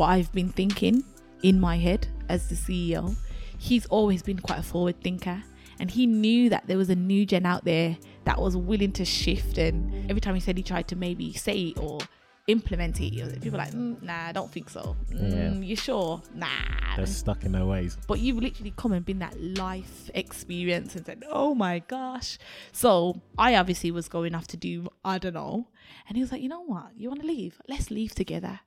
what I've been thinking in my head as the CEO. He's always been quite a forward thinker and he knew that there was a new gen out there that was willing to shift and every time he said he tried to maybe say it or implement it, people were like, mm, nah, I don't think so. Mm, You sure? Nah. They're stuck in their ways. But you've literally come and been that life experience and said, oh my gosh. So I obviously was going off to do, I don't know. And he was like, you know what? You want to leave? Let's leave together.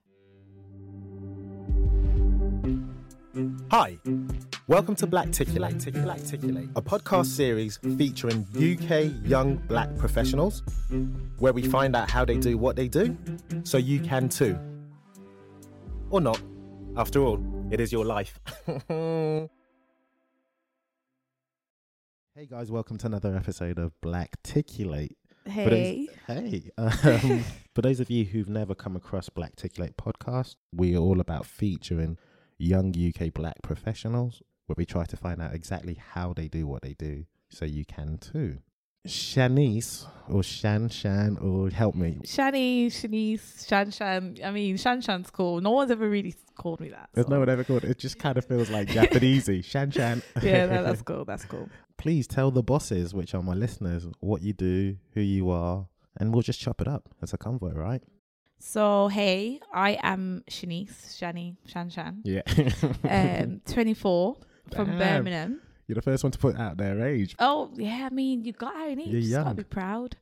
Hi, welcome to Black Ticulate, a podcast series featuring UK young black professionals, where we find out how they do what they do, so you can too. Or not. After all, it is your life. hey guys, welcome to another episode of Black Ticulate. For those- Hey. hey. Um, for those of you who've never come across Black Ticulate podcast, we are all about featuring young UK black professionals where we try to find out exactly how they do what they do so you can too. Shanice or Shan Shan or help me. Shani, Shanice, Shan Shan. I mean, Shan Shan's cool. No one's ever really called me that. There's so- no one ever called it. It just kind of feels like Japanesey. Shan Shan. yeah, no, that's cool. That's cool. Please tell the bosses, which are my listeners, what you do, who you are, and we'll just chop it up as a convo, right? So, hey, I am Shanice, Shani, Shan Shan, Yeah. um, 24 from Damn. Birmingham. You're the first one to put out their age. Oh, yeah, I mean, you got innit? You're You just gotta be proud.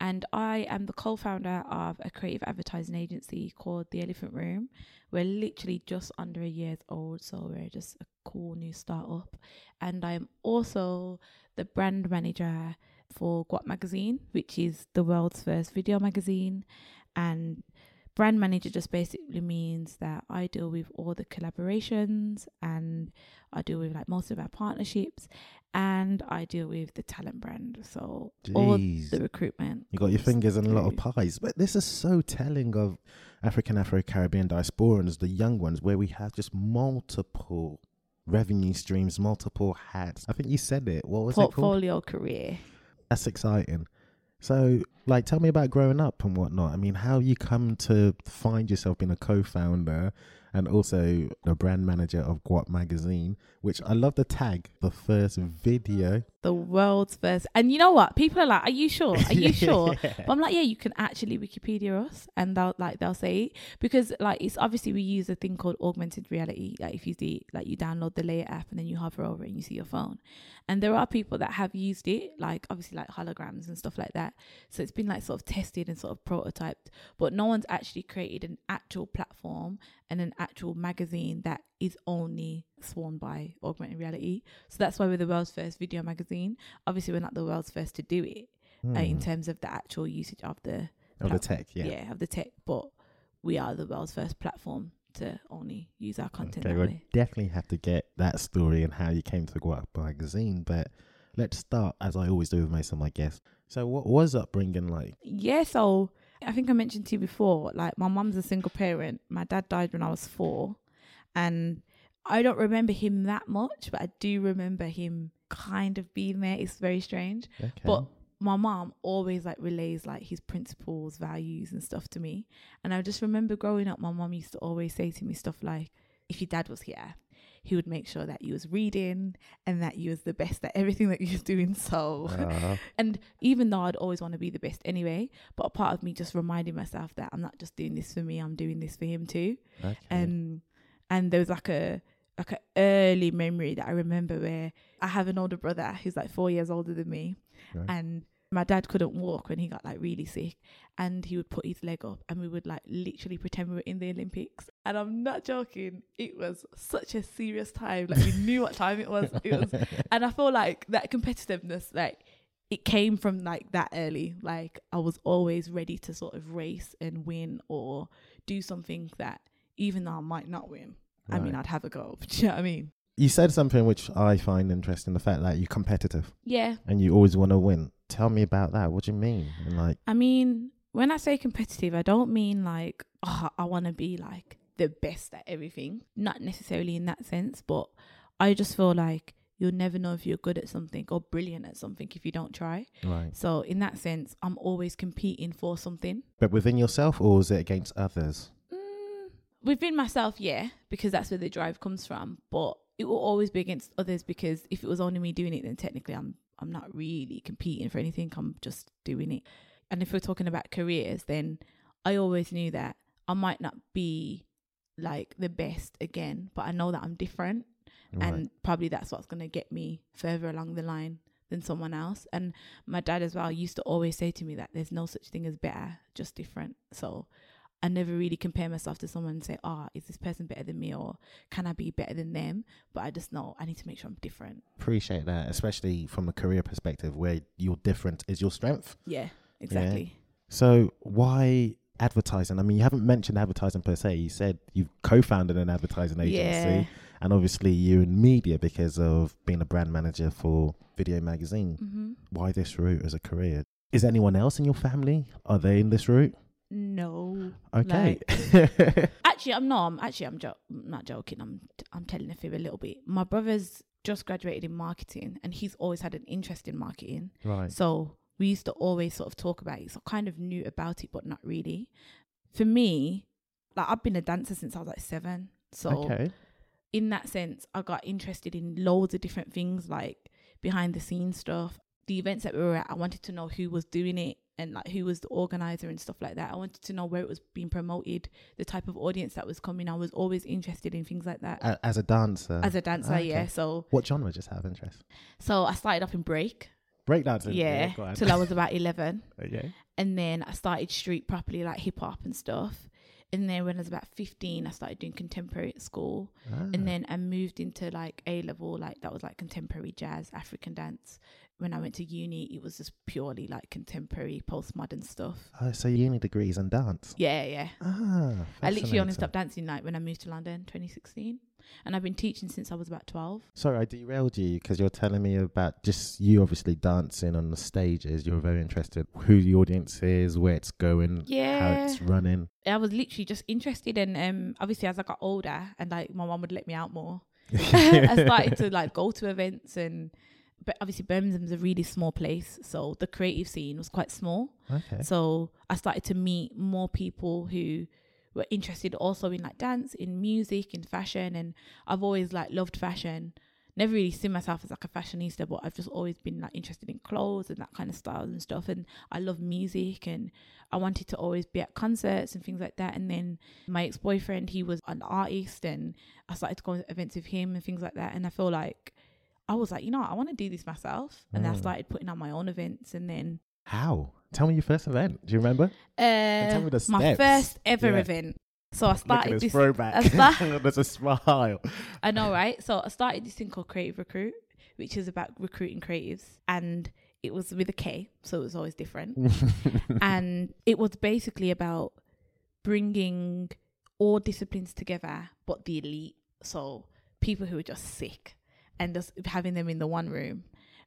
And I am the co founder of a creative advertising agency called The Elephant Room. We're literally just under a years old, so we're just a cool new startup. And I am also the brand manager for Guap Magazine, which is the world's first video magazine. And brand manager just basically means that I deal with all the collaborations and I deal with like most of our partnerships and I deal with the talent brand. So all the recruitment. You got your fingers in a lot of pies. But this is so telling of African, Afro Caribbean diasporans, the young ones, where we have just multiple revenue streams, multiple hats. I think you said it. What was it called? portfolio career. That's exciting. So, like, tell me about growing up and whatnot. I mean, how you come to find yourself being a co-founder and also the brand manager of Guap Magazine, which I love the tag, the first video. The world's first. And you know what? People are like, Are you sure? Are you sure? But I'm like, yeah, you can actually Wikipedia us and they'll like they'll say it. Because like it's obviously we use a thing called augmented reality. Like if you see like you download the Layar app and then you hover over it and you see your phone. And there are people that have used it, like obviously like holograms and stuff like that. So it's been like sort of tested and sort of prototyped, but no one's actually created an actual platform and an actual magazine that is only sworn by augmented reality. So that's why we're the world's first video magazine. Obviously, we're not the world's first to do it uh, in Hmm. terms of the actual usage of the Of the tech, yeah. yeah, of the tech. But we are the world's first platform to only use our content Okay, we'll way. definitely have to get that story and how you came to Guap Magazine. But let's start, as I always do with most of my guests. So, what was upbringing like? Yeah, so I think I mentioned to you before, like my mum's a single parent. My dad died when I was four, and I don't remember him that much, but I do remember him kind of being there. It's very strange. Okay. But my mom always like relays like his principles, values, and stuff to me. And I just remember growing up, my mom used to always say to me stuff like, "If your dad was here, he would make sure that you was reading and that you was the best at everything that you was doing. So, Uh, and even though I'd always want to be the best anyway, but a part of me just reminding myself that I'm not just doing this for me, I'm doing this for him too. okay. Um, and there was like a like an early memory that I remember where I have an older brother who's like four years older than me, Right. and my dad couldn't walk when he got like really sick, and he would put his leg up, and we would like literally pretend we were in the Olympics. And I'm not joking; it was such a serious time. Like we knew what time it was. It was, and I feel like that competitiveness, like it came from like that early. Like I was always ready to sort of race and win or do something that even though I might not win, I mean I'd have a go. Do you know what I mean? You said something which I find interesting: the fact that you're competitive Yeah. and you always want to win. Tell me about that. What do you mean? And like, I mean, when I say competitive, I don't mean like, oh, I want to be like the best at everything. Not necessarily in that sense, but I just feel like you'll never know if you're good at something or brilliant at something if you don't try. right? So in that sense, I'm always competing for something. But within yourself, or is it against others? Mm, within myself, yeah, because that's where the drive comes from. But it will always be against others because if it was only me doing it, then technically I'm I'm not really competing for anything. I'm just doing it. And if we're talking about careers, then I always knew that I might not be like the best again, but I know that I'm different, Right. and probably that's what's gonna get me further along the line than someone else. And my dad as well used to always say to me that there's no such thing as better, just different. So I never really compare myself to someone and say, "Oh, is this person better than me, or can I be better than them?" But I just know I need to make sure I'm different. Appreciate that, especially from a career perspective, where your difference is your strength. Yeah, exactly. So why advertising? I mean, you haven't mentioned advertising per se. You said you've co-founded an advertising agency, Yeah. and obviously you're in media because of being a brand manager for Video Magazine. hmm Why this route as a career? Is anyone else in your family? Are they in this route? No, Okay. actually, I'm not. I'm actually I'm, jo- I'm not joking. I'm I'm telling a fib a little bit. My brother's just graduated in marketing, and he's always had an interest in marketing. right. So we used to always sort of talk about it. So I kind of knew about it, but not really. For me, like I've been a dancer since I was like seven. So okay. in that sense, I got interested in loads of different things like behind the scenes stuff. The events that we were at, I wanted to know who was doing it and like who was the organizer and stuff like that. I wanted to know where it was being promoted, the type of audience that was coming. I was always interested in things like that. As a dancer. As a dancer, Okay. yeah. So What genre just have interest? so I started off in break. Breakdancing. Yeah. go on. till I was about eleven. Okay. and then I started street properly, like hip hop and stuff. And then when I was about 15, I started doing contemporary at school. Ah. And then I moved into like A level, like that was like contemporary jazz, African dance. When I went to uni, it was just purely like contemporary, postmodern stuff. Oh, so uni degrees and dance. Yeah, yeah. Ah, I literally only stopped dancing like when I moved to London, 2016. And I've been teaching since I was about 12. Sorry, I derailed you because you're telling me about just you obviously dancing on the stages. You're very interested who the audience is, where it's going, yeah. how it's running. I was literally just interested. And um, obviously, as I got older and like my mum would let me out more, I started to like go to events and but obviously Birmingham's a really small place, so the creative scene was quite small. Okay. So I started to meet more people who were interested also in like dance, in music, in fashion, and I've always like loved fashion. Never really seen myself as like a fashionista, but I've just always been like interested in clothes and that kind of style and stuff. And I love music, and I wanted to always be at concerts and things like that. And then my ex boyfriend, he was an artist, and I started to go to events with him and things like that. And I feel like I was like, you know, what, I want to do this myself. And then I Mm. started putting on my own events, and then How? Tell me your first event. Do you remember? uh, tell me the steps. my first ever Yeah. event. So I Look at started this. throwback. Start- There's a smile. I know, right? So I started this thing called Creative Recruit, which is about recruiting creatives, and it was with a K, so it was always different. and it was basically about bringing all disciplines together, but the elite. So people who are just sick, and just having them in the one room.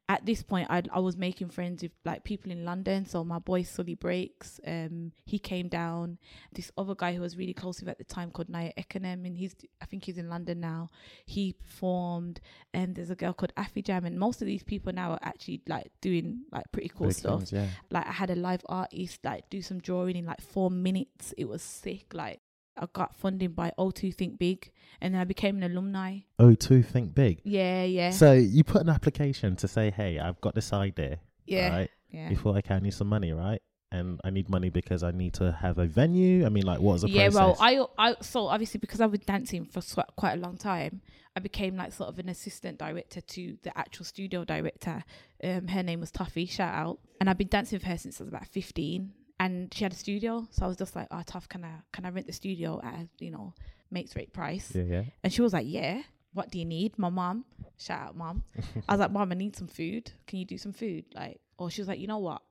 At this point, I I was making friends with like people in London. So my boy Suli Breaks, um, he came down. This other guy who was really close with at the time called Naya Ekonem, and he's I think he's in London now. He performed, and there's a girl called Afi Jam, and most of these people now are actually like doing like pretty cool Big stuff things, yeah. like I had a live artist like do some drawing in like four minutes. It was sick. Like I got funding by O2 Think Big, and then I became an alumni. O2 Think Big. Yeah, yeah, So you put an application to say, hey, I've got this idea. yeah, Right? yeah. Okay, I need some money, right? And I need money because I need to have a venue. I mean, like, what was the yeah, process? well, I, I, so obviously because I've been dancing for quite a long time, I became like sort of an assistant director to the actual studio director. Um, her name was Tuffy, shout out, and I've been dancing with her since I was about fifteen. And she had a studio, so I was just like, "Oh, tough, can I can I rent the studio at a, you know mates rate price?" yeah, yeah. And she was like, "Yeah, what do you need?" My mom, shout out, mom. I was like, "Mom, I need some food. Can you do some food?" Like, or she was like, "You know what?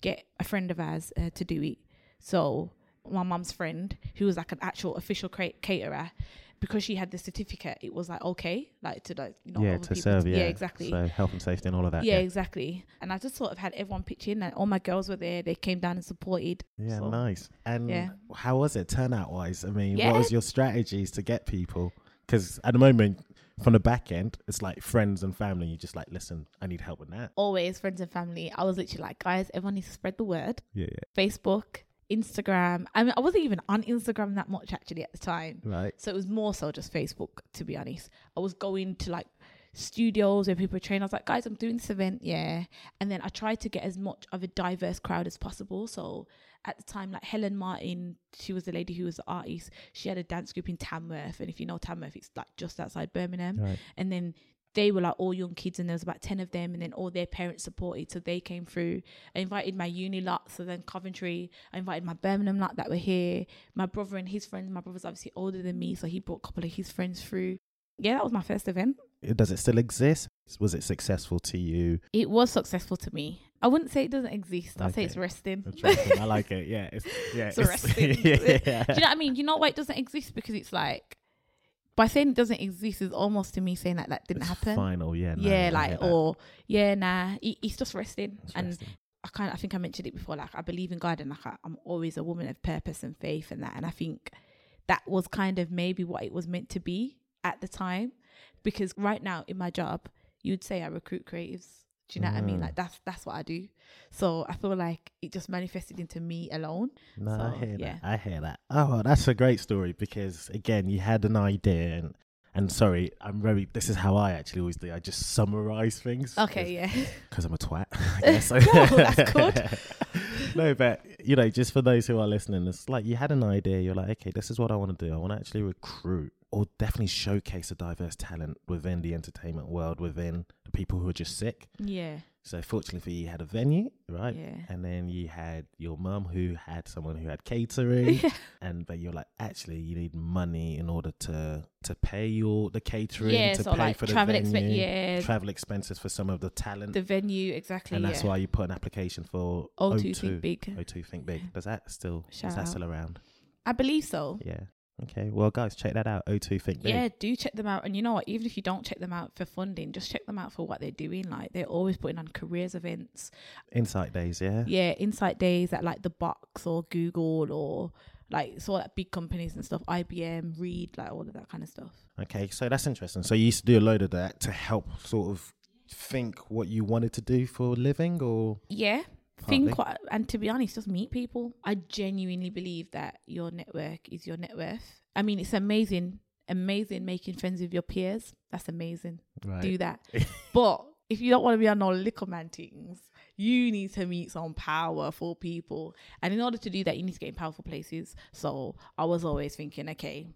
Get a friend of ours uh, to do it." So my mom's friend, who was like an actual official caterer, because she had the certificate, it was like okay, like to like you know yeah, to serve, yeah. exactly. So health and safety and all of that. yeah, Yeah, exactly. And I just sort of had everyone pitch in, and all my girls were there. They came down and supported. Yeah, So, nice. And yeah. how was it turnout wise? I mean, Yeah. what was your strategies to get people? Because at the moment, from the back end, it's like friends and family. You just like, listen, I need help with that. Always friends and family. I was literally like, guys, everyone needs to spread the word. Yeah, yeah. Facebook, Instagram. I mean, I wasn't even on Instagram that much actually at the time. Right. So it was more so just Facebook, to be honest. I was going to like studios where people training. I was like, guys, I'm doing this event, yeah. And then I tried to get as much of a diverse crowd as possible. So at the time, like Helen Martin, she was the lady who was the artist. She had a dance group in Tamworth. And if you know Tamworth, it's like just outside Birmingham. Right. And then they were like all young kids and there was about 10 of them and then all their parents supported so they came through i invited my uni lot so then coventry i invited my birmingham lot that were here my brother and his friends my brother's obviously older than me so he brought a couple of his friends through yeah that was my first event Does it still exist? Was it successful to you? it was successful to me i wouldn't say it doesn't exist i'd say it's Okay. resting I like it. Yeah. It's, yeah. It's arresting. yeah. Do you know what I mean? You know why it doesn't exist? Because it's like by saying it doesn't exist is almost to me saying that that didn't It's happen. Final. Yeah. no, yeah, like or yeah, nah, he, he's just resting. It's and resting. I kind of, I think I mentioned it before. Like I believe in God, and like I, I'm always a woman of purpose and faith, and that. And I think that was kind of maybe what it was meant to be at the time, because right now in my job, you'd say I recruit creatives. Do you know what I mean? Mm. Like that's that's what I do. So I feel like it just manifested into me alone. No, I hear yeah. that. I hear that. Oh, well, that's a great story because again, you had an idea and and sorry, I'm very. This is how I actually always do. I just summarize things. Okay, yeah. Because I'm a twat. I guess. No, that's good. No, but you know, just for those who are listening, it's like you had an idea. You're like, okay, this is what I want to do. I want to actually recruit or definitely showcase a diverse talent within the entertainment world, within the people who are just sick. Yeah, So fortunately for you, you had a venue, right? yeah. And then you had your mum who had someone who had catering, Yeah. and but you're like, actually, you need money in order to to pay your the catering, Yeah, to pay like for the travel venue, expense, yeah, travel expenses for some of the talent, the venue exactly. and that's yeah. why you put an application for O2 O2 Think Big. O2 Think Big. Does that still Shout is that out. still around? I believe so. Yeah. Okay. Well, guys, check that out. O2 Think Big. Yeah, do check them out. And you know what? Even if you don't check them out for funding, just check them out for what they're doing. Like they're always putting on careers events. Insight Days. Yeah. Yeah, insight days at like the Box or Google or like so like big companies and stuff. IBM, Reed, like all of that kind of stuff. Okay, so that's interesting. So you used to do a load of that to help sort of think what you wanted to do for a living, or Yeah. Partly. Think what, and to be honest, just meet people. I genuinely believe that your network is your net worth. I mean, it's amazing, amazing making friends with your peers. That's amazing. right? do that. but if you don't want to be on no little man things, you need to meet some powerful people. And in order to do that, you need to get in powerful places. So I was always thinking, okay,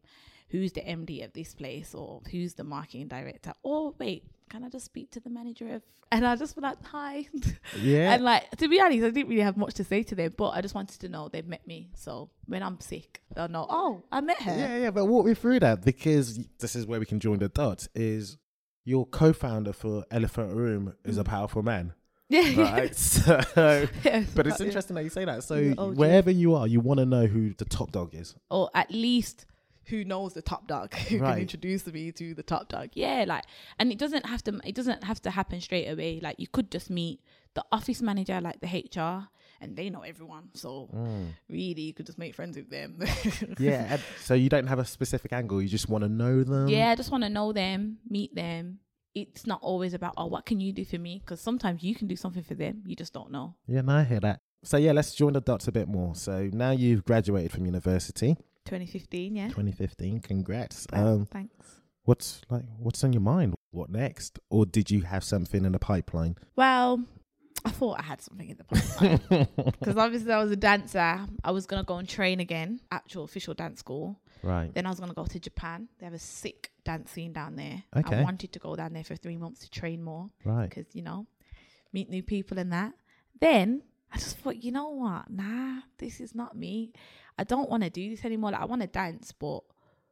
who's the MD of this place or who's the marketing director? Or wait, can I just speak to the manager of and I just be like, hi. Yeah. and like to be honest, I didn't really have much to say to them, but I just wanted to know they've met me. So when I'm sick, they'll know, oh, I met her. yeah, yeah. But walk me through that because this is where we can join the dots. Is your co-founder for Elephant Room is a mm. powerful man, Yeah. right? so, Yeah, but it's interesting that you say that. So wherever you are, you want to know who the top dog is. or at least who knows the top dog who Right. can introduce me to the top dog yeah like and it doesn't have to it doesn't have to happen straight away like you could just meet the office manager like the hr and they know everyone so hmm. really you could just make friends with them Yeah. so you don't have a specific angle. You just want to know them. yeah i just want to know them meet them it's not always about oh what can you do for me because sometimes you can do something for them you just don't know Yeah, no, I hear that. So yeah, let's join the dots a bit more. So now you've graduated from university. 2015, yeah. 2015. Congrats. Um, Thanks. what's like what's on your mind? What next? Or did you have something in the pipeline? Well, I thought I had something in the pipeline because obviously I was a dancer. I was gonna go and train again, actual official dance school. Right. Then I was gonna go to Japan. They have a sick dance scene down there. Okay. I wanted to go down there for three months to train more Right. because you know, meet new people and that. Then I just thought, you know what? Nah, this is not me. I don't want to do this anymore. Like I want to dance, but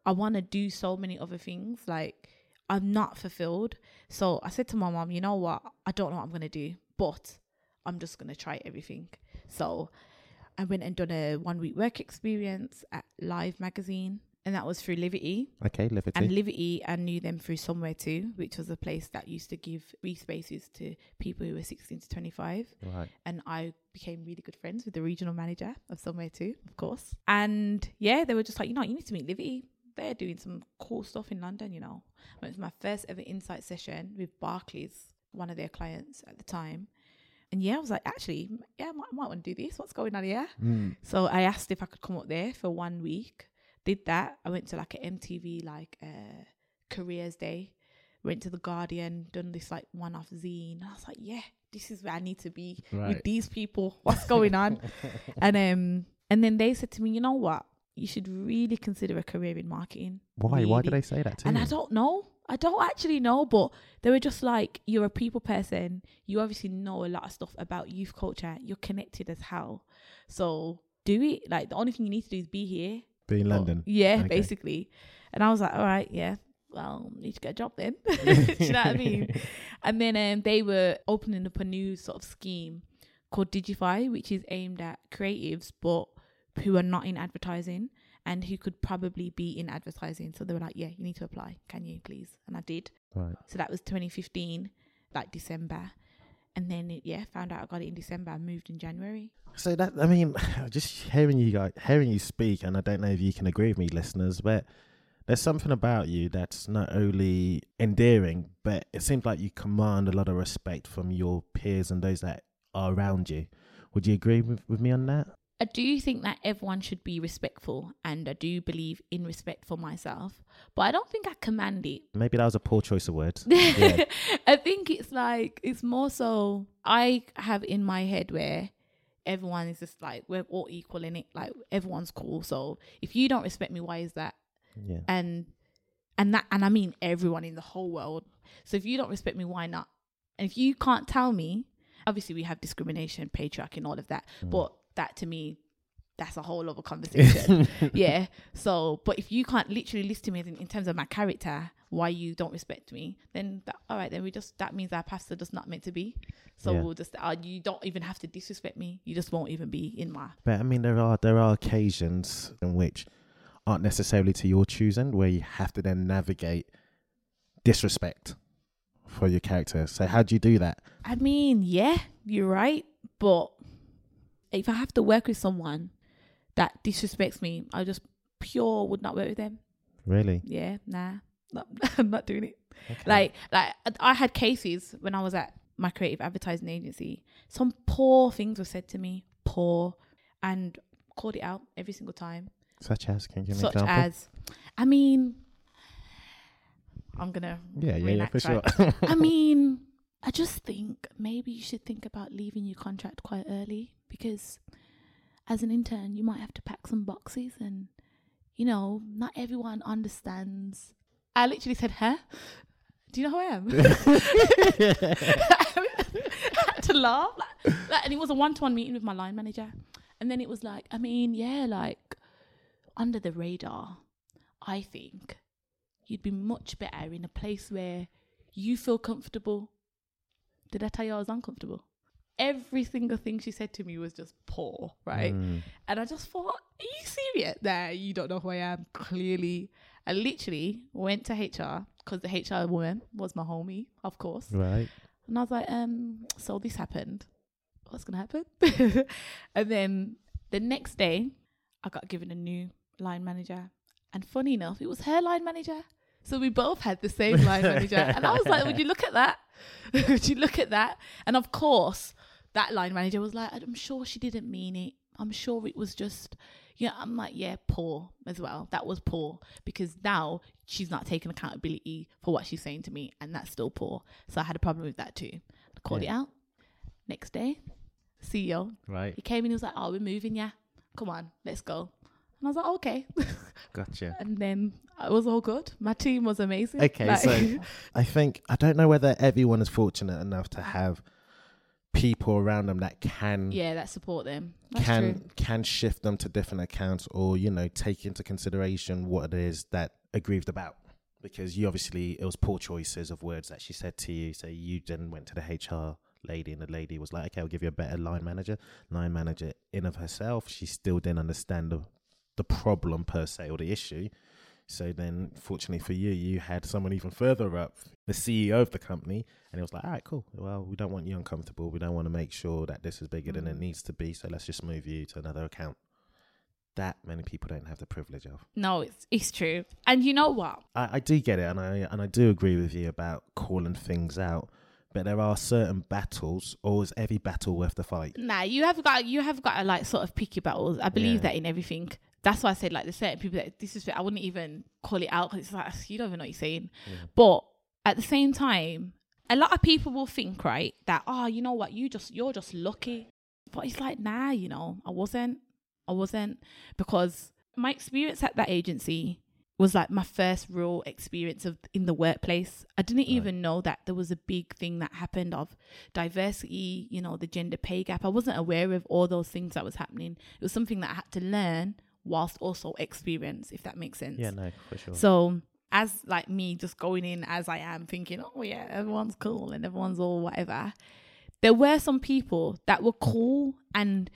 I want to do so many other things. Like I'm not fulfilled. So I said to my mom, you know what? I don't know what I'm gonna do, but I'm just gonna try everything. So I went and done a one week work experience at Live magazine, and that was through Livity. Okay, Livity. And Livity, I knew them through Somewhere To, which was a place that used to give free spaces to people who were 16 to 25. right. And I became really good friends with the regional manager of Somewhere To, of course. And yeah, they were just like, you know, you need to meet Livity. They're doing some cool stuff in London, you know. It was my first ever insight session with Barclays, one of their clients at the time. And yeah, I was like, actually, yeah, I might, might want to do this. What's going on here? Mm. So I asked if I could come up there for one week. Did that. I went to like an MTV like uh careers day. Went to the Guardian, done this like one off zine. I was like, yeah, this is where I need to be Right. with these people. What's going on? and um and then they said to me, you know what? You should really consider a career in marketing. Why? Why did Really. they say that to And you? I don't know. I don't actually know, but they were just like, you're a people person. You obviously know a lot of stuff about youth culture. You're connected as hell. So do it. Like, the only thing you need to do is be here. Be in But- London. yeah, Okay. basically. And I was like, all right, yeah. Well, need to get a job then. do you know what I mean? And then um, they were opening up a new sort of scheme called Digify, which is aimed at creatives, but who are not in advertising and who could probably be in advertising. So they were like, yeah, you need to apply. Can you please? And I did. Right. So that was 2015, like December. And then, yeah, found out I got it in December. I moved in January. So that I mean, just hearing you guys, hearing you speak, and I don't know if you can agree with me, listeners, but there's something about you that's not only endearing, but it seems like you command a lot of respect from your peers and those that are around you. Would you agree with, with me on that? I do think that everyone should be respectful, and I do believe in respect for myself, but I don't think I command it. Maybe that was a poor choice of words. Yeah. I think it's like it's more so I have in my head where everyone is just like we're all equal in it, like everyone's cool. So if you don't respect me, why is that? yeah. And and that and I mean everyone in the whole world. So if you don't respect me, why not? And if you can't tell me, obviously we have discrimination, patriarchy, and all of that. Mm. But that to me, that's a whole other conversation. yeah. So, but if you can't literally list to me in, in terms of my character, why you don't respect me, then that, all right, then we just that means our pastor just not meant to be. So Yeah. we'll just uh, you don't even have to disrespect me. You just won't even be in my But I mean, there are there are occasions in which aren't necessarily to your choosing, where you have to then navigate disrespect for your character. So how do you do that? I mean, yeah, you're right. But if I have to work with someone that disrespects me, I just pure would not work with them. Really? Yeah, nah, not, I'm not doing it. Like, like I had cases when I was at my creative advertising agency. Some poor things were said to me, poor, and called it out every single time. Such as, can you give me an Such example? as, I mean, I'm gonna yeah, yeah, yeah, for sure. I mean, I just think maybe you should think about leaving your contract quite early because as an intern, you might have to pack some boxes and, you know, not everyone understands. I literally said, huh? Do you know who I am? I had to laugh. Like, like, and it was a one to one meeting with my line manager. And then it was like, I mean, yeah, like under the radar, I think you'd be much better in a place where you feel comfortable. Did I tell you I was uncomfortable? Every single thing she said to me was just poor, right? Mm. And I just thought, are you serious? Nah, you don't know who I am. Clearly, I literally went to HR because the HR woman was my homie, of course. Right. And I was like, um, so this happened. What's gonna happen? and then the next day, I got given a new line manager. And funny enough, it was her line manager. So we both had the same line manager. And I was like, would you look at that? would you look at that? And of course, that line manager was like, I'm sure she didn't mean it. I'm sure it was just, yeah, I'm like, yeah, poor as well. That was poor because now she's not taking accountability for what she's saying to me, and that's still poor. So I had a problem with that too. I called Yeah. it out. Next day, CEO, Right. he came in, he was like, oh, we're moving, yeah. Come on, let's go. And I was like, oh, okay. Gotcha. and then it was all good. My team was amazing. Okay, Like- so I think I don't know whether everyone is fortunate enough to have people around them that can yeah, that support them. That's can true. can shift them to different accounts or you know take into consideration what it is that aggrieved about because you obviously it was poor choices of words that she said to you so you then went to the hr lady and the lady was like okay i'll give you a better line manager line manager in of herself she still didn't understand the, the problem per se or the issue so then fortunately for you you had someone even further up the ceo of the company and it was like all right cool well we don't want you uncomfortable we don't want to make sure that this is bigger than it Mm. needs to be so let's just move you to another account that many people don't have the privilege of No, it's it's true. And you know what? I, I do get it, and I and I do agree with you about calling things out. But there are certain battles, or is every battle worth the fight? Nah, you have got you have got to like sort of pick your battles. I believe Yeah. that in everything. That's why I said like the certain people that this is I wouldn't even call it out because it's like you don't even know what you're saying. But at the same time, a lot of people will think right that oh you know what you just you're just lucky, but it's like nah you know I wasn't I wasn't because my experience at that agency was like my first real experience of in the workplace. I didn't even know that there was a big thing that happened of diversity, you know, the gender pay gap. I wasn't aware of all those things that was happening. It was something that I had to learn whilst also experience, if that makes sense. Yeah, no, for sure. So as like me just going in as I am thinking, oh yeah, everyone's cool and everyone's all whatever. There were some people that were cool and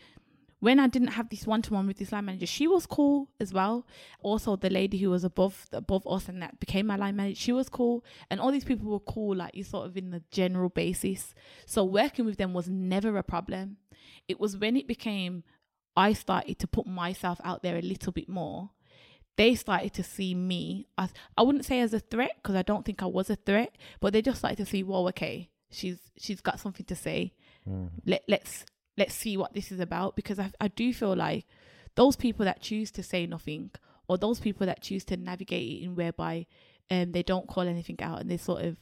when I didn't have this one to one with this line manager, she was cool as well. Also, the lady who was above above us and that became my line manager, she was cool. And all these people were cool, like you sort of in the general basis. So working with them was never a problem. It was when it became I started to put myself out there a little bit more they started to see me as I wouldn't say as a threat because I don't think I was a threat, but they just started to see, well, okay, she's she's got something to say. Let let's let's see what this is about because I I do feel like those people that choose to say nothing or those people that choose to navigate it in whereby um they don't call anything out and they sort of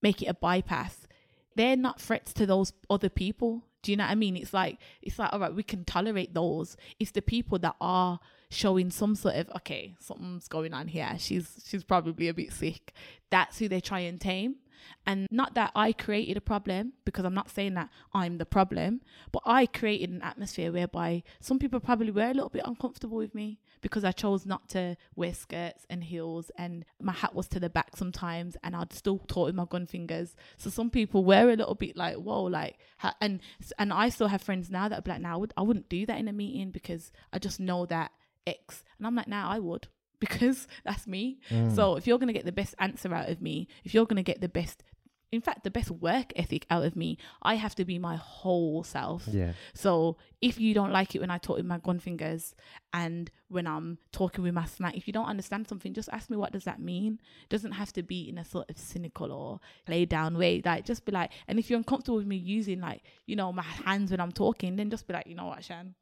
make it a bypass, they're not threats to those other people. Do you know what I mean? It's like it's like all right, we can tolerate those. It's the people that are showing some sort of okay, something's going on here. She's she's probably a bit sick. That's who they try and tame. And not that I created a problem because I'm not saying that I'm the problem, but I created an atmosphere whereby some people probably were a little bit uncomfortable with me because I chose not to wear skirts and heels and my hat was to the back sometimes and I'd still talk with my gun fingers. So some people were a little bit like, whoa, like, and and I still have friends now that are like, now I, would, I wouldn't do that in a meeting because I just know that X. And I'm like, now I would because that's me. Mm. So if you're going to get the best answer out of me, if you're going to get the best, in fact, the best work ethic out of me, I have to be my whole self. Yeah. So if you don't like it when I talk with my gun fingers and when I'm talking with my snack, if you don't understand something, just ask me what does that mean. It doesn't have to be in a sort of cynical or lay down way. Like just be like, and if you're uncomfortable with me using like, you know, my hands when I'm talking, then just be like, you know what, Shan,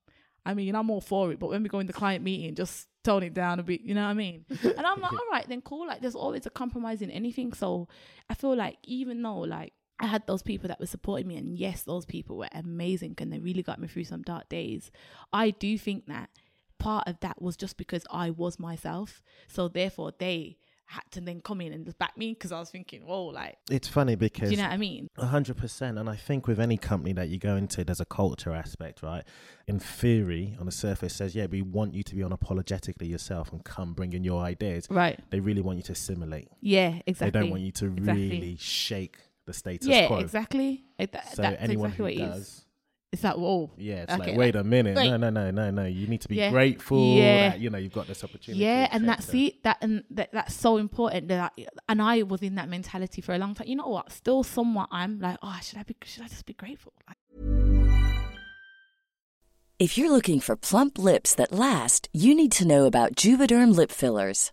I mean, I'm all for it, but when we go in the client meeting, just tone it down a bit, you know what I mean? And I'm like, all right, then cool. Like, there's always a compromise in anything. So I feel like even though, like, I had those people that were supporting me, and yes, those people were amazing and they really got me through some dark days. I do think that part of that was just because I was myself. So therefore, they had to then come in and just back me because I was thinking, whoa, like, It's funny do because you know what I mean? A hundred percent, and I think with any company that you go into, there's a culture aspect, right? In theory, on the surface, says, "Yeah, we want you to be unapologetically yourself and come bring in your ideas." Right. They really want you to assimilate. Yeah, exactly. They don't want you to Exactly. really shake the status yeah, quo. exactly. It, that, So that's anyone exactly who what it is. Does, It's like, whoa. yeah, it's Okay, like, wait a minute, like- no, no, no, no, no. You need to be Yeah. grateful Yeah. that you know you've got this opportunity. Yeah, and that's cetera. it. That and that, that's so important. That I, and I was in that mentality for a long time. You know what? Still, somewhat, I'm like, oh, should I be? Should I just be grateful? Like, If you're looking for plump lips that last, you need to know about Juvederm lip fillers.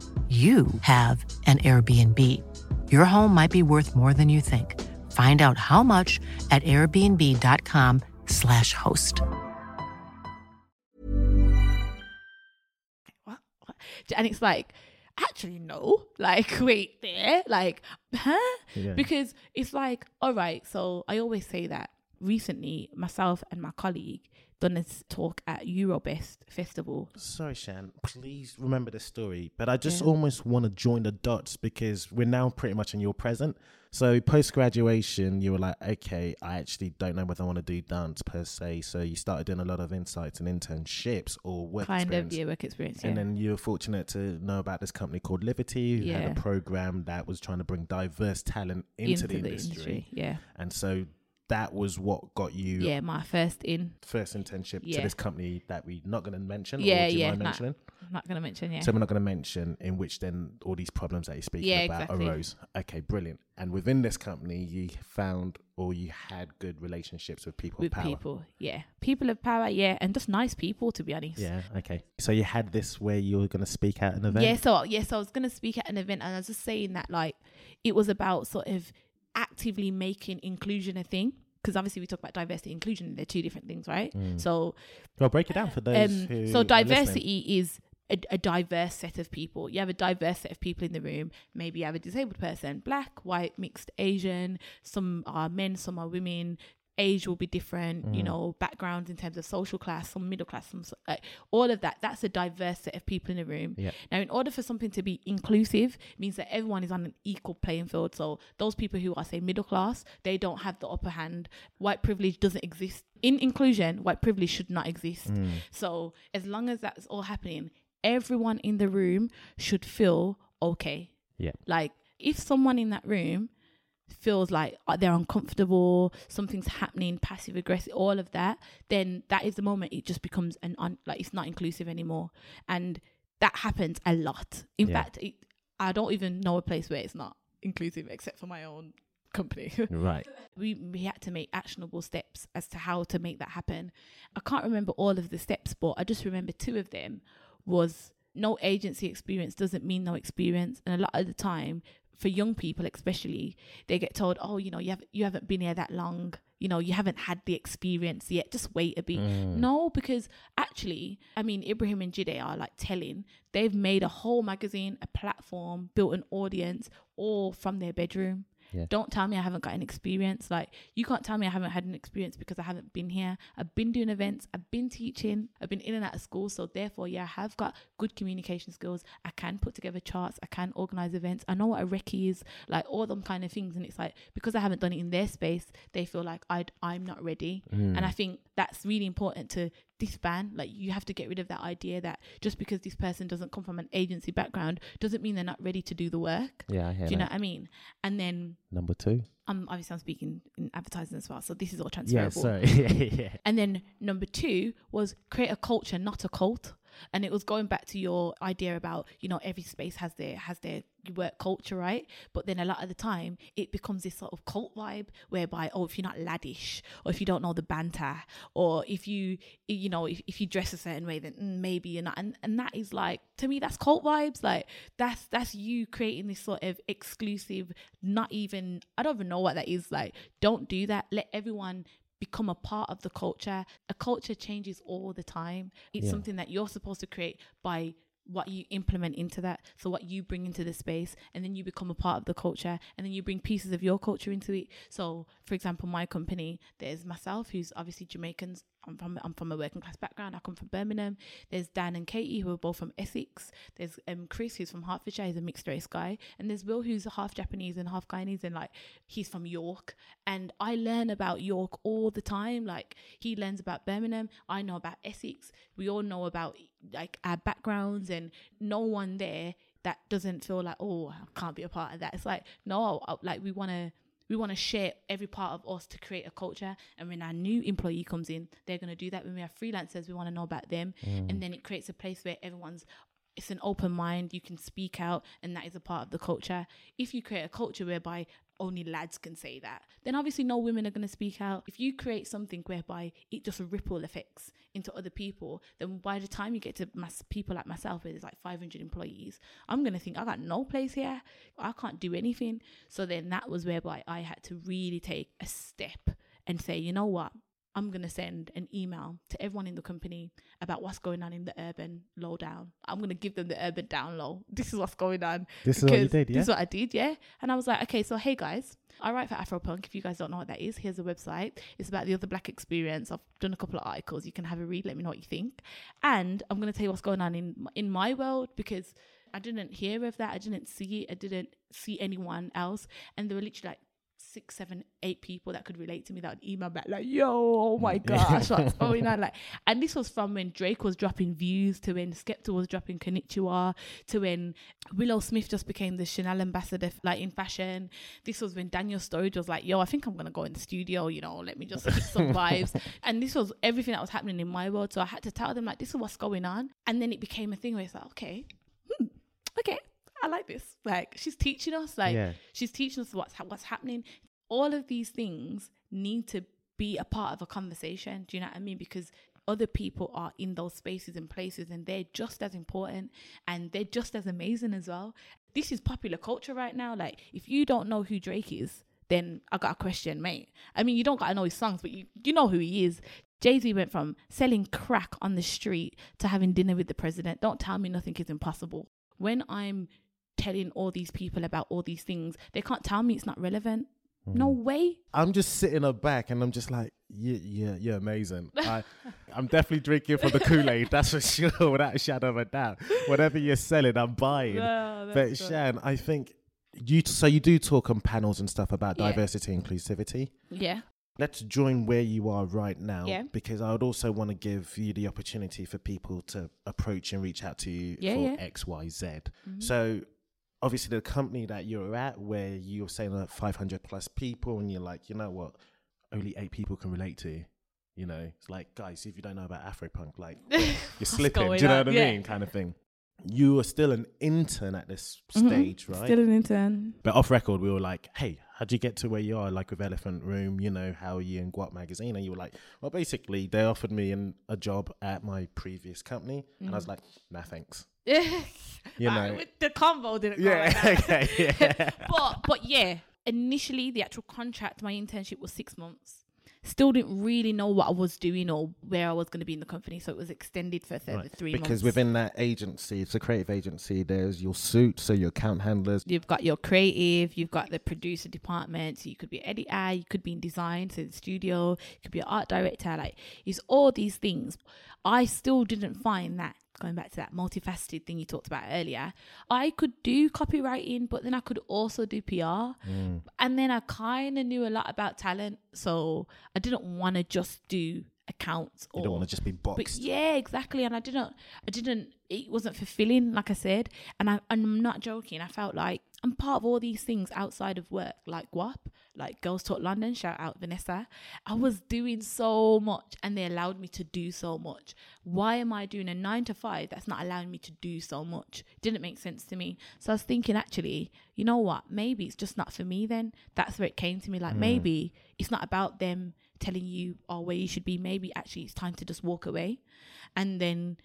you have an Airbnb. Your home might be worth more than you think. Find out how much at airbnb.com/slash host. what? what? And it's like, actually, no. Like, wait, there? Like, huh? Yeah. Because it's like, all right, so I always say that recently, myself and my colleague done this talk at Eurobest Festival. Sorry, Shan. Please remember this story. But I just Yeah. almost want to join the dots because we're now pretty much in your present. So post graduation, you were like, okay, I actually don't know whether I want to do dance per se. So you started doing a lot of insights and internships or work kind experience. of, yeah, work experience. And yeah. then you were fortunate to know about this company called Livity, who had a program that was trying to bring diverse talent into, the, industry. Yeah. And so that was what got you Yeah, my first in. first internship to this company that we're not going to mention. Yeah, or do you yeah, mind mentioning? I'm not going to mention, yeah. So we're not going to mention in which then all these problems that you're speaking Yeah, about exactly. arose. Okay, brilliant. And within this company, you found or you had good relationships with people with of power. people, yeah. People of power, yeah. And just nice people, to be honest. Yeah. Okay. So you had this where you were going to speak at an event. Yeah, so yes, I was gonna speak at an event, and I was just saying that like it was about sort of actively making inclusion a thing. Because obviously we talk about diversity and inclusion, they're two different things, right? So, Well, break it down for those um, who. so diversity is a, a diverse set of people. You have a diverse set of people in the room. Maybe you have a disabled person, black, white, mixed, Asian. Some are men, some are women. Age will be different, Mm. you know, backgrounds in terms of social class, some middle class, some all of that. That's a diverse set of people in the room. Yeah. Now, in order for something to be inclusive, means that everyone is on an equal playing field. So those people who are say middle class, they don't have the upper hand. White privilege doesn't exist in inclusion. White privilege should not exist. So as long as that's all happening, everyone in the room should feel okay. Yeah. Like if someone in that room feels like uh, they're uncomfortable, something's happening, passive aggressive, all of that, then that is the moment it just becomes an un- like it's not inclusive anymore, and that happens a lot. In Yeah. fact, it, I don't even know a place where it's not inclusive except for my own company. Right. we we had to make actionable steps as to how to make that happen. I can't remember all of the steps, but I just remember two of them was no agency experience doesn't mean no experience, and a lot of the time for young people especially they get told oh you know you have you haven't been here that long. You know you haven't had the experience yet. Just wait a bit. Mm. No because actually i mean ibrahim and jide are like telling they've made a whole magazine a platform built an audience all from their bedroom Yeah. Don't tell me I haven't got an experience. Like you can't tell me I haven't had an experience because I haven't been here. I've been doing events. I've been teaching. I've been in and out of school. So therefore, yeah, I have got good communication skills. I can put together charts. I can organize events. I know what a recce is. Like all them kind of things. And it's like because I haven't done it in their space, they feel like I I'm not ready. Mm. And I think that's really important to disband. Like you have to get rid of that idea that just because this person doesn't come from an agency background doesn't mean they're not ready to do the work. Yeah, I hear Do you know that. what I mean? And then Number two. um obviously I'm speaking in advertising as well, so this is all Yeah, transferable. sorry. yeah, yeah. And then number two was create a culture, not a cult. And it was going back to your idea about, you know, every space has their has their work culture, right? But then a lot of the time it becomes this sort of cult vibe whereby, oh, if you're not laddish, or if you don't know the banter, or if you you know, if, if you dress a certain way, then mm, maybe you're not and, and that is like to me that's cult vibes. Like that's that's you creating this sort of exclusive, not even I don't even know what that is. Like, don't do that. Let everyone become a part of the culture. A culture changes all the time. It's Yeah. something that you're supposed to create by what you implement into that. So what you bring into the space and then you become a part of the culture and then you bring pieces of your culture into it. So for example, my company, there's myself who's obviously Jamaicans. I'm from I'm from a working class background. I come from Birmingham. There's Dan and Katie who are both from Essex. There's um Chris who's from Hertfordshire. He's a mixed race guy. And there's Will who's half Japanese and half Guyanese and like he's from York. And I learn about York all the time. Like he learns about Birmingham. I know about Essex. We all know about like our backgrounds and no one there that doesn't feel like oh I can't be a part of that. It's like no, like we want to we want to share every part of us to create a culture. And when our new employee comes in, they're going to do that. When we have freelancers, we want to know about them. Mm. And then it creates a place where everyone's, it's an open mind. You can speak out, and that is a part of the culture. If you create a culture whereby only lads can say that, then obviously no women are going to speak out. If you create something whereby it just ripple effects into other people, then by the time you get to mass people like myself, where there's like 500 employees, I'm going to think I got no place here. I can't do anything. So then that was whereby I had to really take a step and say, you know what? I'm going to send an email to everyone in the company about what's going on in the urban lowdown. I'm going to give them the urban down low. This is what's going on. This is what you did, This is what I did, yeah. And I was like, okay, so hey guys, I write for Afropunk. If you guys don't know what that is, here's a website. It's about the other black experience. I've done a couple of articles. You can have a read. Let me know what you think. And I'm going to tell you what's going on in in my world because I didn't hear of that. I didn't see it. I didn't see anyone else. And there were literally like six, seven, eight people that could relate to me that would email back like, "Yo, oh my gosh, what's going on?" Like, and this was from when Drake was dropping views to when Skepta was dropping Konnichiwa to when Willow Smith just became the Chanel ambassador, like in fashion. This was when Daniel Sturridge was like, "Yo, I think I'm gonna go in the studio. You know, let me just get some vibes." And this was everything that was happening in my world. So I had to tell them like, "This is what's going on." And then it became a thing where it's like, "Okay, hmm, okay." I like this. Like she's teaching us, like Yeah. she's teaching us what's what's happening. All of these things need to be a part of a conversation. Do you know what I mean? Because other people are in those spaces and places, and they're just as important and they're just as amazing as well. This is popular culture right now. Like if you don't know who Drake is, then I got a question, mate. I mean, you don't gotta know his songs, but you you know who he is. Jay Z went from selling crack on the street to having dinner with the president. Don't tell me nothing is impossible. When I'm telling all these people about all these things, they can't tell me it's not relevant. No way. I'm just sitting up back and I'm just like, yeah, yeah, you're amazing. I, I'm definitely drinking from the Kool Aid, that's for sure, without a shadow of a doubt. Whatever you're selling, I'm buying. No, but. Shan, I think you. So you do talk on panels and stuff about Yeah. diversity inclusivity. Yeah. Let's join where you are right now, Yeah. because I would also want to give you the opportunity for people to approach and reach out to you Yeah, for yeah. X, Y, Z. Mm-hmm. So obviously the company that you're at where you're saying that 500 plus people and you're like you know what only eight people can relate to you You know it's like guys if you don't know about afropunk like you're slipping do you know on? what i Yeah. mean kind of thing you are still an intern at this Mhm. stage right Still an intern. but off record we were like hey how'd you get to where you are like with elephant room you know how are you in guap magazine and you were like well basically they offered me an, a job at my previous company and i was like nah thanks. You know. the combo didn't go yeah like that. okay yeah but but yeah, initially the actual contract, my internship was six months. still didn't really know what I was doing or where I was going to be in the company. So it was extended for further Right. three because months. Because within that agency, it's a creative agency. There's your suit, so your account handlers. You've got your creative, you've got the producer department. So you could be editor, you could be in design, so the studio, you could be an art director. Like it's all these things. I still didn't find that going back to that multifaceted thing you talked about earlier. I could do copywriting, but then I could also do PR. Mm. And then I kind of knew a lot about talent, so I didn't want to just do accounts. You or, don't want to just be but boxed. yeah, exactly. And I didn't, I didn't, it wasn't fulfilling, like I said. And I, I'm not joking. I felt like I'm part of all these things outside of work, like Guap, like Girls Talk London, shout out Vanessa. I was doing so much and they allowed me to do so much. Why am I doing a nine to five that's not allowing me to do so much? Didn't make sense to me. So I was thinking, actually, you know what? Maybe it's just not for me then. That's where it came to me. Like, mm. maybe it's not about them telling you oh where you should be maybe actually it's time to just walk away and then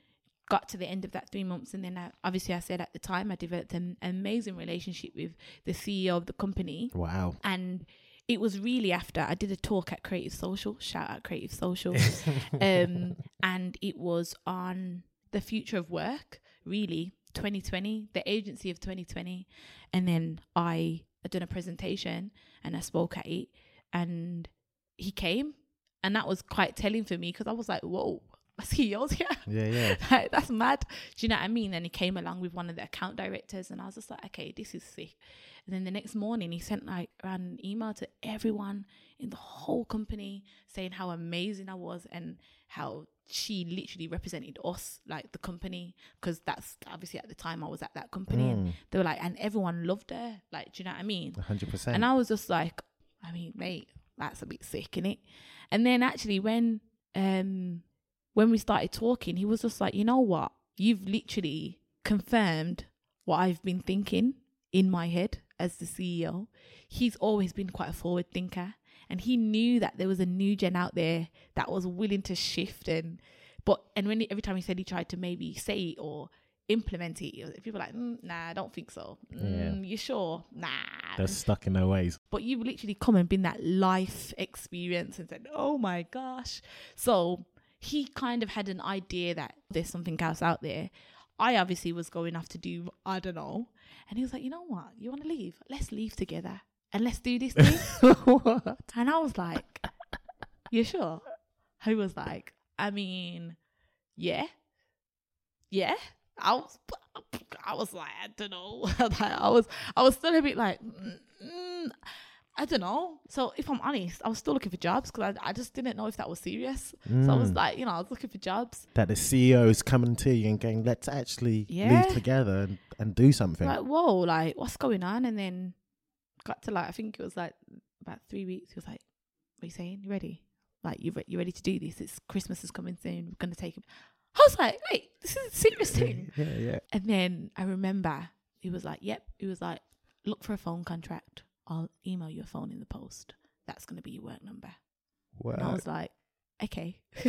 got to the end of that three months and then I, obviously i said at the time i developed an amazing relationship with the ceo of the company Wow. and it was really after I did a talk at Creative Social, shout out Creative Social, um, and it was on the future of work, really 2020, the agency of 2020, and then I had done a presentation and I spoke at it, and he came, and that was quite telling for me because I was like, whoa. CEO's here. Yeah, yeah. Like, that's mad. Do you know what I mean? And he came along with one of the account directors, and I was just like, okay, this is sick. And then the next morning, he sent like around an email to everyone in the whole company saying how amazing I was and how she literally represented us, like the company, because that's obviously at the time I was at that company, and they were like, and everyone loved her. Like, do you know what I mean? 100%. And I was just like, I mean, mate, that's a bit sick, innit? And then actually when um when we started talking, he was just like, you know what? You've literally confirmed what I've been thinking in my head as the CEO. He's always been quite a forward thinker. And he knew that there was a new gen out there that was willing to shift and but and when he, every time he said he tried to maybe say it or implement it, it people were like, mm, nah, I don't think so. Mm, You sure? Nah. They're stuck in their ways. but you've literally come and been that life experience and said, "Oh my gosh!" So he kind of had an idea that there's something else out there. I obviously was going off to do I don't know, and he was like, "You know what? You want to leave? Let's leave together and let's do this thing." and I was like, "You sure?" He was like, "I mean, yeah, yeah." I was, I was like, I don't know. I was, I was still a bit like, mm, mm, I don't know. So if I'm honest, I was still looking for jobs because I, I just didn't know if that was serious. So I was mm. like, you know, I was looking for jobs. That the CEO is coming to you and going, let's actually Yeah. leave together and, and do something. Like, whoa, like what's going on? And then got to like, I think it was like about three weeks. He was like, "What are you saying? You ready? Like, you re- you ready to do this? It's Christmas is coming soon. We're gonna take it." I was like, "Wait, this is a serious thing." yeah, yeah. And then I remember he was like, "Yep." He was like, "Look for a phone contract. I'll email you a phone in the post. That's gonna be your work number." And I was like, "Okay."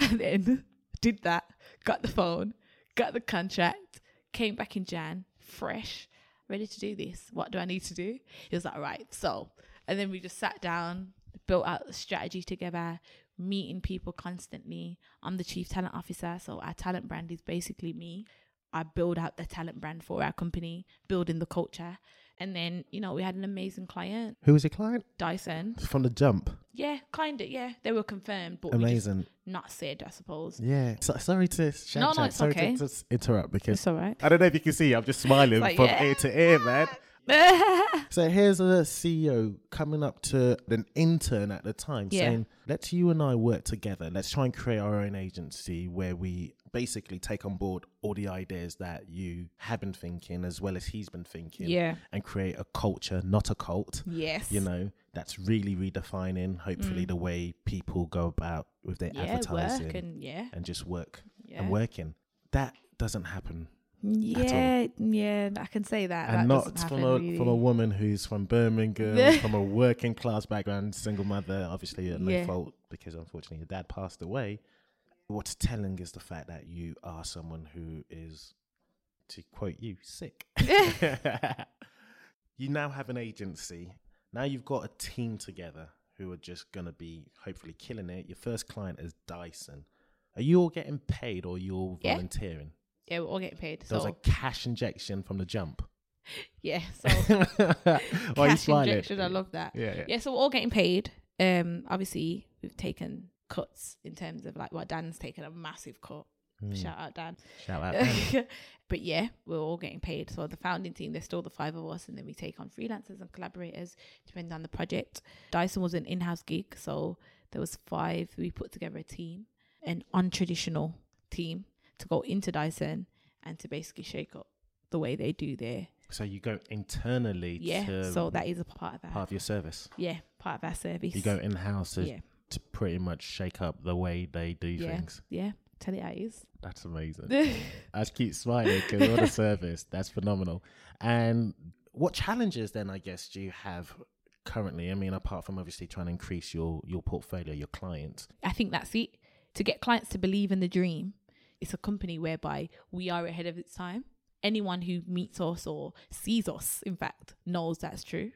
and then did that. Got the phone. Got the contract. Came back in Jan, fresh, ready to do this. What do I need to do? He was like, "All right." So, and then we just sat down, built out the strategy together. Meeting people constantly. I'm the chief talent officer, so our talent brand is basically me. I build out the talent brand for our company, building the culture. And then, you know, we had an amazing client, Who was your client? Dyson. From the jump. Yeah, kind of. Yeah, they were confirmed, but Amazing. not said, I suppose. Yeah. So, sorry to shout No, no, it's sorry okay. to just interrupt because It's all right. I don't know if you can see, I'm just smiling Like, from yeah. ear to ear, man. So here's a CEO coming up to an intern at the time Yeah. saying, let's you and I work together. Let's try and create our own agency where we basically take on board all the ideas that you have been thinking as well as he's been thinking. Yeah. And create a culture, not a cult. yes. You know, that's really redefining, hopefully, the way people go about with their Mm. yeah, advertising work and yeah. and just work Yeah. and working. That doesn't happen Yeah, yeah, I can say that. and That not from a really. from a woman who's from Birmingham, from a working class background, single mother. Obviously, at no Yeah. fault because unfortunately your dad passed away. What's telling is the fact that you are someone who is, to quote you, sick. you now have an agency. Now you've got a team together who are just going to be hopefully killing it. Your first client is Dyson. Are you all getting paid or you all Yeah. volunteering? Yeah, we're all getting paid. There was So a cash injection from the jump. yeah, so Why are you cash injection. I love that. Yeah, yeah. Yeah, so we're all getting paid. Um, obviously we've taken cuts in terms of like what Dan's taken a massive cut. Hmm. Shout out Dan. Shout out. Dan. but yeah, we're all getting paid. So the founding team, there's still the five of us, and then we take on freelancers and collaborators depending on the project. Dyson was an in-house gig, so there was five. We put together a team, an untraditional team, to go into Dyson and to basically shake up the way they do their so you go internally yeah. to So that is a part of that. part of your service. yeah, part of our service. You go in house to, yeah, to pretty much shake up the way they do yeah, things. yeah. Tell it how it is. That's amazing. I just keep smiling because what a service. That's phenomenal. And what challenges then, I guess, do you have currently? I mean, apart from obviously trying to increase your your portfolio, your clients. I think that's it. To get clients to believe in the dream, it's a company whereby we are ahead of its time. Anyone who meets us or sees us, in fact, knows that's true.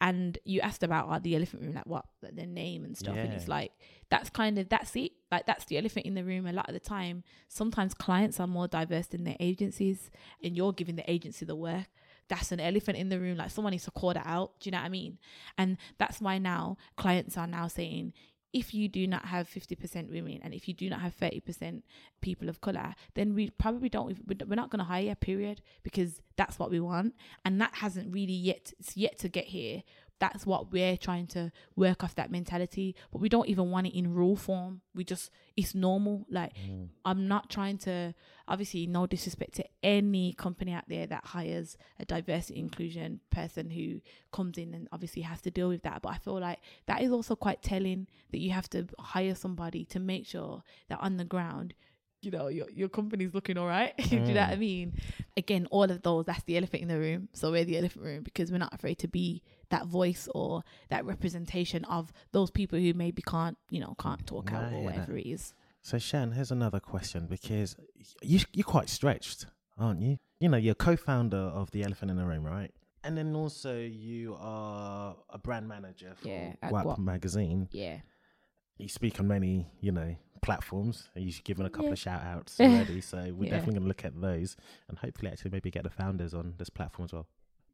And you asked about uh, the elephant room, like what, like their name and stuff. And it's like, that's kind of, that's it. Like, that's the elephant in the room. A lot of the time, sometimes clients are more diverse than their agencies, and you're giving the agency the work. That's an elephant in the room. Like, someone needs to call that out. Do you know what I mean? And that's why now clients are now saying, if you do not have 50% women and if you do not have 30% people of color then we probably don't we're not going to hire period because that's what we want. And that hasn't really yet it's yet to get here that's what we're trying to work off that mentality but we don't even want it in rule form. We just it's normal. Like mm. i'm not trying to obviously no disrespect to any company out there that hires a diversity inclusion person who comes in and obviously has to deal with that but i feel like that is also quite telling that you have to hire somebody to make sure that on the ground you know your your company's looking all right do you know what i mm. mean again all of those that's the elephant in the room so we're the elephant room because we're not afraid to be that voice or that representation of those people who maybe can't you know can't talk No, out or hear that. whatever it is So Shan, here's another question because you you're quite stretched, aren't you? You know, you're co-founder of the Elephant in the Room, right? And then also you are a brand manager for Yeah, at Guap magazine. yeah You speak on many, you know, platforms. and You've given a couple Yeah. of shout outs already, so we're Yeah. definitely going to look at those and hopefully actually maybe get the founders on this platform as well.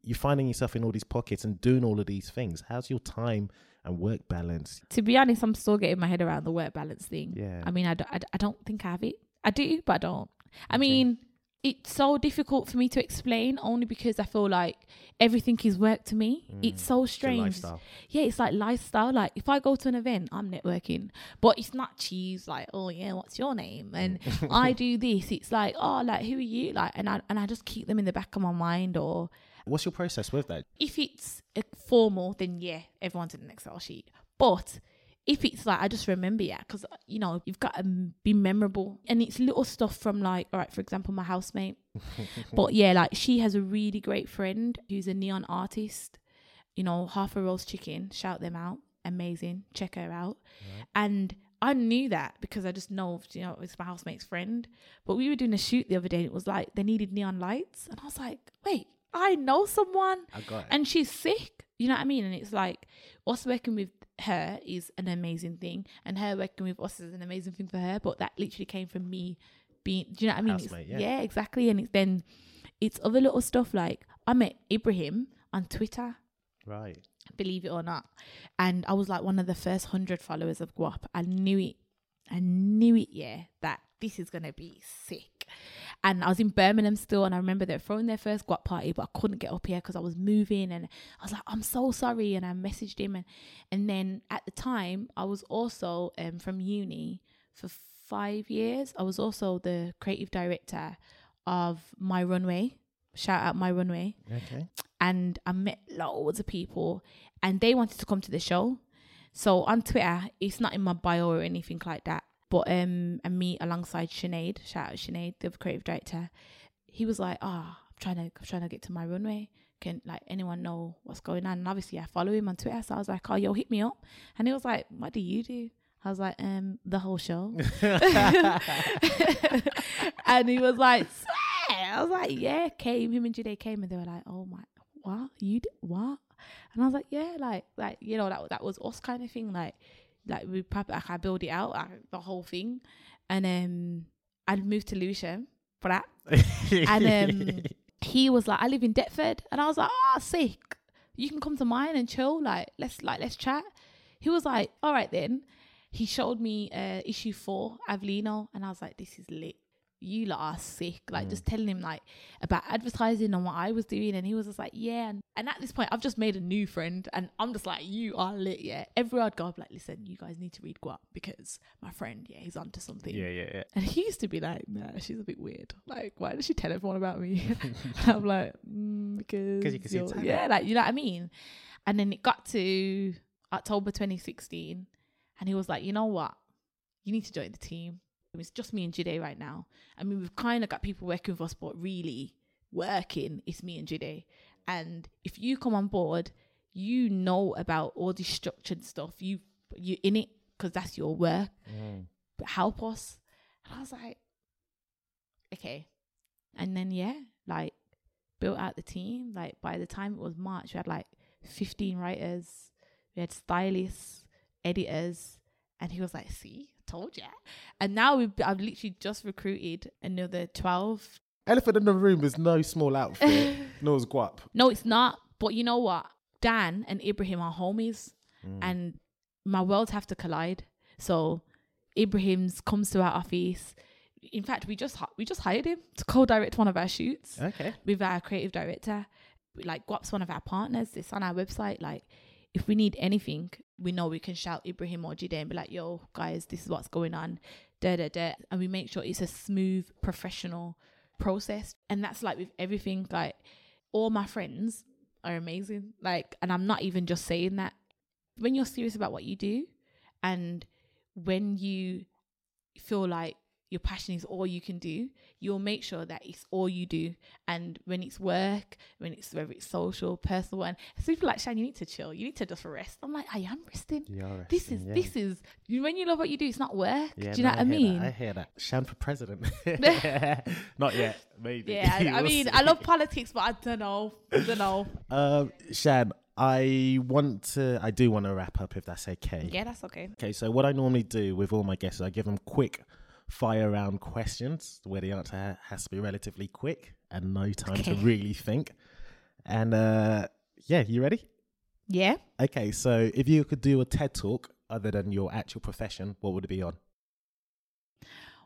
You're finding yourself in all these pockets and doing all of these things. How's your time and work balance? to be honest i'm still getting my head around the work balance thing Yeah. i mean i, don't- I, I don't think i have it i do but i don't i mean it's so difficult for me to explain only because i feel like everything is work to me it's so Mm. strange lifestyle. yeah it's like lifestyle like if i go to an event i'm networking but it's not cheese like oh yeah what's your name and i do this it's like oh like who are you like and i and i just keep them in the back of my mind or What's your process with that? if it's uh, formal, then yeah, everyone's in an Excel sheet. But if it's like I just remember, yeah, because uh, you know you've got to be memorable, and it's little stuff from like, all right, for example, my housemate. but yeah, like she has a really great friend who's a neon artist. You know, half a roast chicken. Shout them out, amazing. Check her out. And I knew that because I just know, you know, it's my housemate's friend. But we were doing a shoot the other day, and it was like they needed neon lights, and I was like, wait, I know someone I got it. and she's sick. You know what I mean? And it's like us working with her is an amazing thing, and her working with us is an amazing thing for her. But that literally came from me being. Do you know what I mean? Housemate, yeah. exactly. And it's then it's other little stuff like I met Ibrahim on Twitter. Right. Believe it or not, and I was like one of the first hundred followers of Guap. I knew it. I knew it. Yeah, that this is gonna be sick. And I was in Birmingham still, and I remember they were throwing their first guap party, but I couldn't get up here because I was moving, and I was like, "I'm so sorry," and I messaged him, and and then at the time, I was also um, from uni for five years. I was also the creative director of My Runway. Shout out My Runway Okay. and I met loads of people and they wanted to come to the show. So on Twitter, it's not in my bio or anything like that. But um and me alongside Sinead, shout out Sinead, the creative director, he was like, Ah, I'm trying to I'm trying to get to my runway. Can like anyone know what's going on? And obviously I follow him on Twitter. So I was like, Oh, yo, hit me up. And he was like, What do you do? I was like, um, the whole show. and he was like, "Swear." I was like, yeah, came. Him and Jide came and they were like, oh my, what? You, did what? And I was like, yeah, like like you know that that was us kind of thing. Like like we probably like I build it out the whole thing, and um I'd moved to Lewisham for that, and um he was like, I live in Deptford, and I was like, ah, sick. You can come to mine and chill. Like let's like let's chat. He was like, all right then. He showed me uh, issue four, Avlino, and I was like, this is lit you lot are sick. Like just telling him like about advertising and what I was doing, and he was just like, yeah. And, at this point, I've just made a new friend, and I'm just like, you are lit, yeah. Everywhere I'd go, I'd be like, listen, you guys need to read Guap because my friend, yeah, he's onto something. Yeah, yeah, yeah. And he used to be like, nah, she's a bit weird. Like, why does she tell everyone about me? I'm like, mm, because 'Cause you can see yeah, like you know what I mean. And then it got to October 2016, and he was like, you know what, you need to join the team. It's just me and Jide right now. I mean, we've kind of got people working for us, but really working, it's me and Jide. And if you come on board, you know about all this structured stuff. You you're in it because that's your work. But help us. And I was like, okay. And then yeah, like built out the team. Like by the time it was March, we had like 15 writers, we had stylists, editors, and he was like, "See, told ya." And now we've I've literally just recruited another 12. Elephant in the room is no small outfit, no, it's Guap. No, it's not. But you know what? Dan and Ibrahim are homies, mm. and my worlds have to collide. So Ibrahim's comes to our office. In fact, we just we just hired him to co-direct one of our shoots Okay. with our creative director. Like Guap's one of our partners. It's on our website. Like if we need anything, we know we can shout Ibrahim or Jide and be like, "Yo, guys, this is what's going on." Da da da, and we make sure it's a smooth, professional process. And that's like with everything. Like all my friends are amazing. Like, and I'm not even just saying that. When you're serious about what you do, and when you feel like your passion is all you can do, you'll make sure that it's all you do. And when it's work, when it's whether it's social, personal, and so people like Shan, you need to chill. You need to just rest. I'm like, I am resting. Are This is yeah. this is when you love what you do. It's not work. Yeah, do you know no, what I hear mean? That. I hear that. Shan for president. Not yet, maybe. yeah, I, I mean, see. I love politics, but I don't know. I don't know. Um, Shan, I want to. I do want to wrap up, if that's okay. Yeah, that's okay. Okay, so what I normally do with all my guests, is I give them quick fire round questions where the answer ha- has to be relatively quick and no time to really think. And uh, yeah, you ready? Yeah. Okay, so if you could do a TED talk other than your actual profession, what would it be on?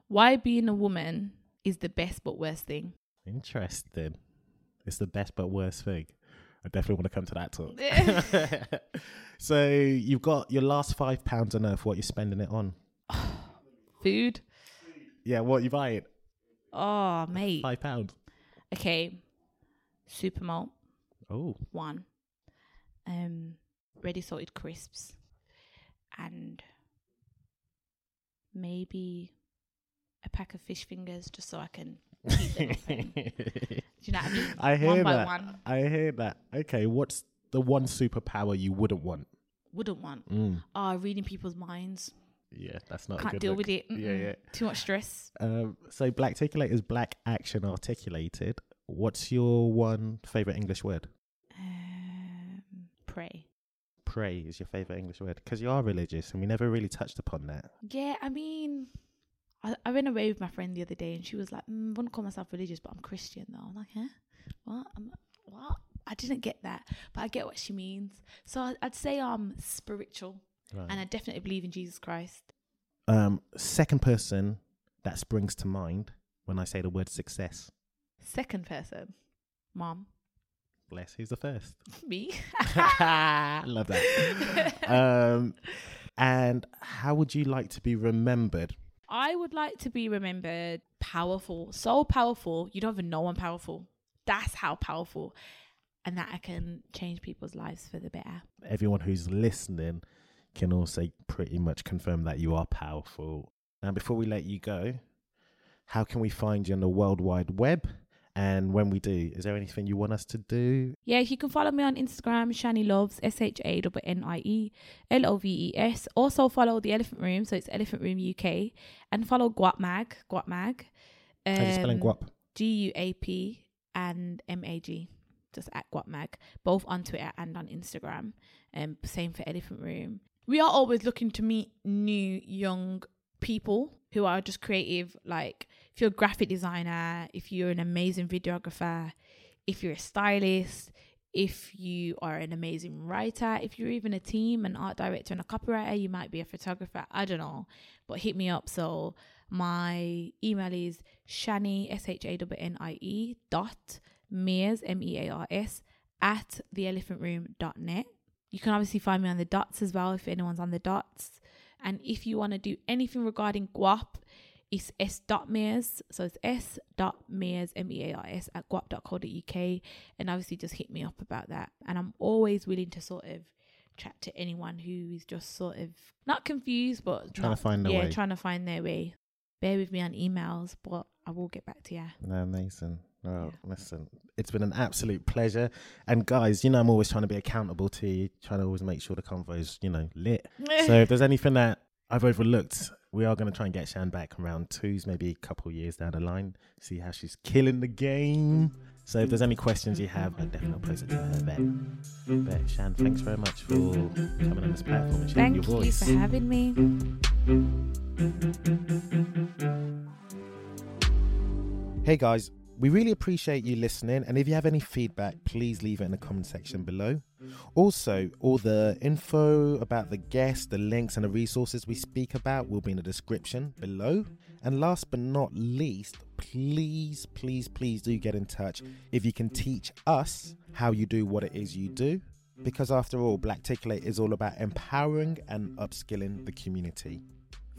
Why being a woman is the best but worst thing. Interesting. It's the best but worst thing. I definitely want to come to that talk. so you've got your last five pounds on earth. What you're spending it on? Food. Yeah, what you buy it? Oh, mate. Five pounds. Okay. Super malt. Oh, one. Um, ready salted crisps, and maybe a pack of fish fingers just so I can them Do you know what I mean? I hear one by that. one. I hear that. Okay, what's the one superpower you wouldn't want? Wouldn't want. Mm. Oh, reading people's minds. Yeah, that's not a Can't good deal look. with it. Yeah, Mm-mm. yeah. Too much stress. Um, so black articulate is black action articulated. What's your one favorite English word? Um, pray. Pray is your favorite English word because you are religious, and we never really touched upon that. Yeah, I mean, I, I went away with my friend the other day, and she was like, mm, "I wouldn't call myself religious, but I'm Christian though." I'm like, "Huh? What? I'm, what?" I didn't get that, but I get what she means. So I'd say I'm spiritual, and I definitely believe in Jesus Christ. Um, second person that springs to mind when I say the word success. Second person, mom, Bless. Who's the first? me. I love that. um, and how would you like to be remembered? I would like to be remembered powerful, so powerful you don't even know I'm powerful. That's how powerful, and that I can change people's lives for the better. Everyone who's listening can also pretty much confirm that you are powerful. Now, before we let you go, how can we find you on the World Wide Web? And when we do, is there anything you want us to do? Yeah, you can follow me on Instagram, Shanie Loves, S H A N I E L O V E S. Also follow the Elephant Room, so it's Elephant Room UK, and follow Guap Mag, Guap Mag. How do you spelling um, guap? G U A P and M A G. just at Guapmag, both on Twitter and on Instagram. And um, same for Elephant Room. We are always looking to meet new young people who are just creative. Like if you're a graphic designer, if you're an amazing videographer, if you're a stylist, if you are an amazing writer, if you're even a team, an art director, and a copywriter, you might be a photographer. I don't know, but hit me up. So my email is shanie s h a n n i e dot mears m e a r s at theelephantroom.net. You can obviously find me on the dots as well if anyone's on the dots. And if you want to do anything regarding guap, it's s.mears. So it's s.mears, M-E-A-R-S, at guap.co.uk. And obviously just hit me up about that. And I'm always willing to sort of chat to anyone who is just sort of not confused, but Trying not- to find their yeah, way. trying to find their way. Bear with me on emails, but I will get back to you. No, amazing. Well, listen, it's been an absolute pleasure. And guys, you know, I'm always trying to be accountable to you, trying to always make sure the convo is, you know, lit. so if there's anything that I've overlooked, we are going to try and get Shan back around twos, maybe a couple years down the line, see how she's killing the game. So if there's any questions you have, I definitely pose it to her then. But Shan, thanks very much for coming on this platform and sharing Thank your you for having me. Hey guys, we really appreciate you listening, and if you have any feedback, please leave it in the comment section below. Also, all the info about the guests, the links, and the resources we speak about will be in the description below. And last but not least, please, please, please do get in touch if you can teach us how you do what it is you do. Because after all, Black Ticulate is all about empowering and upskilling the community.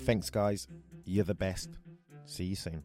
Thanks, guys. You're the best. See you soon.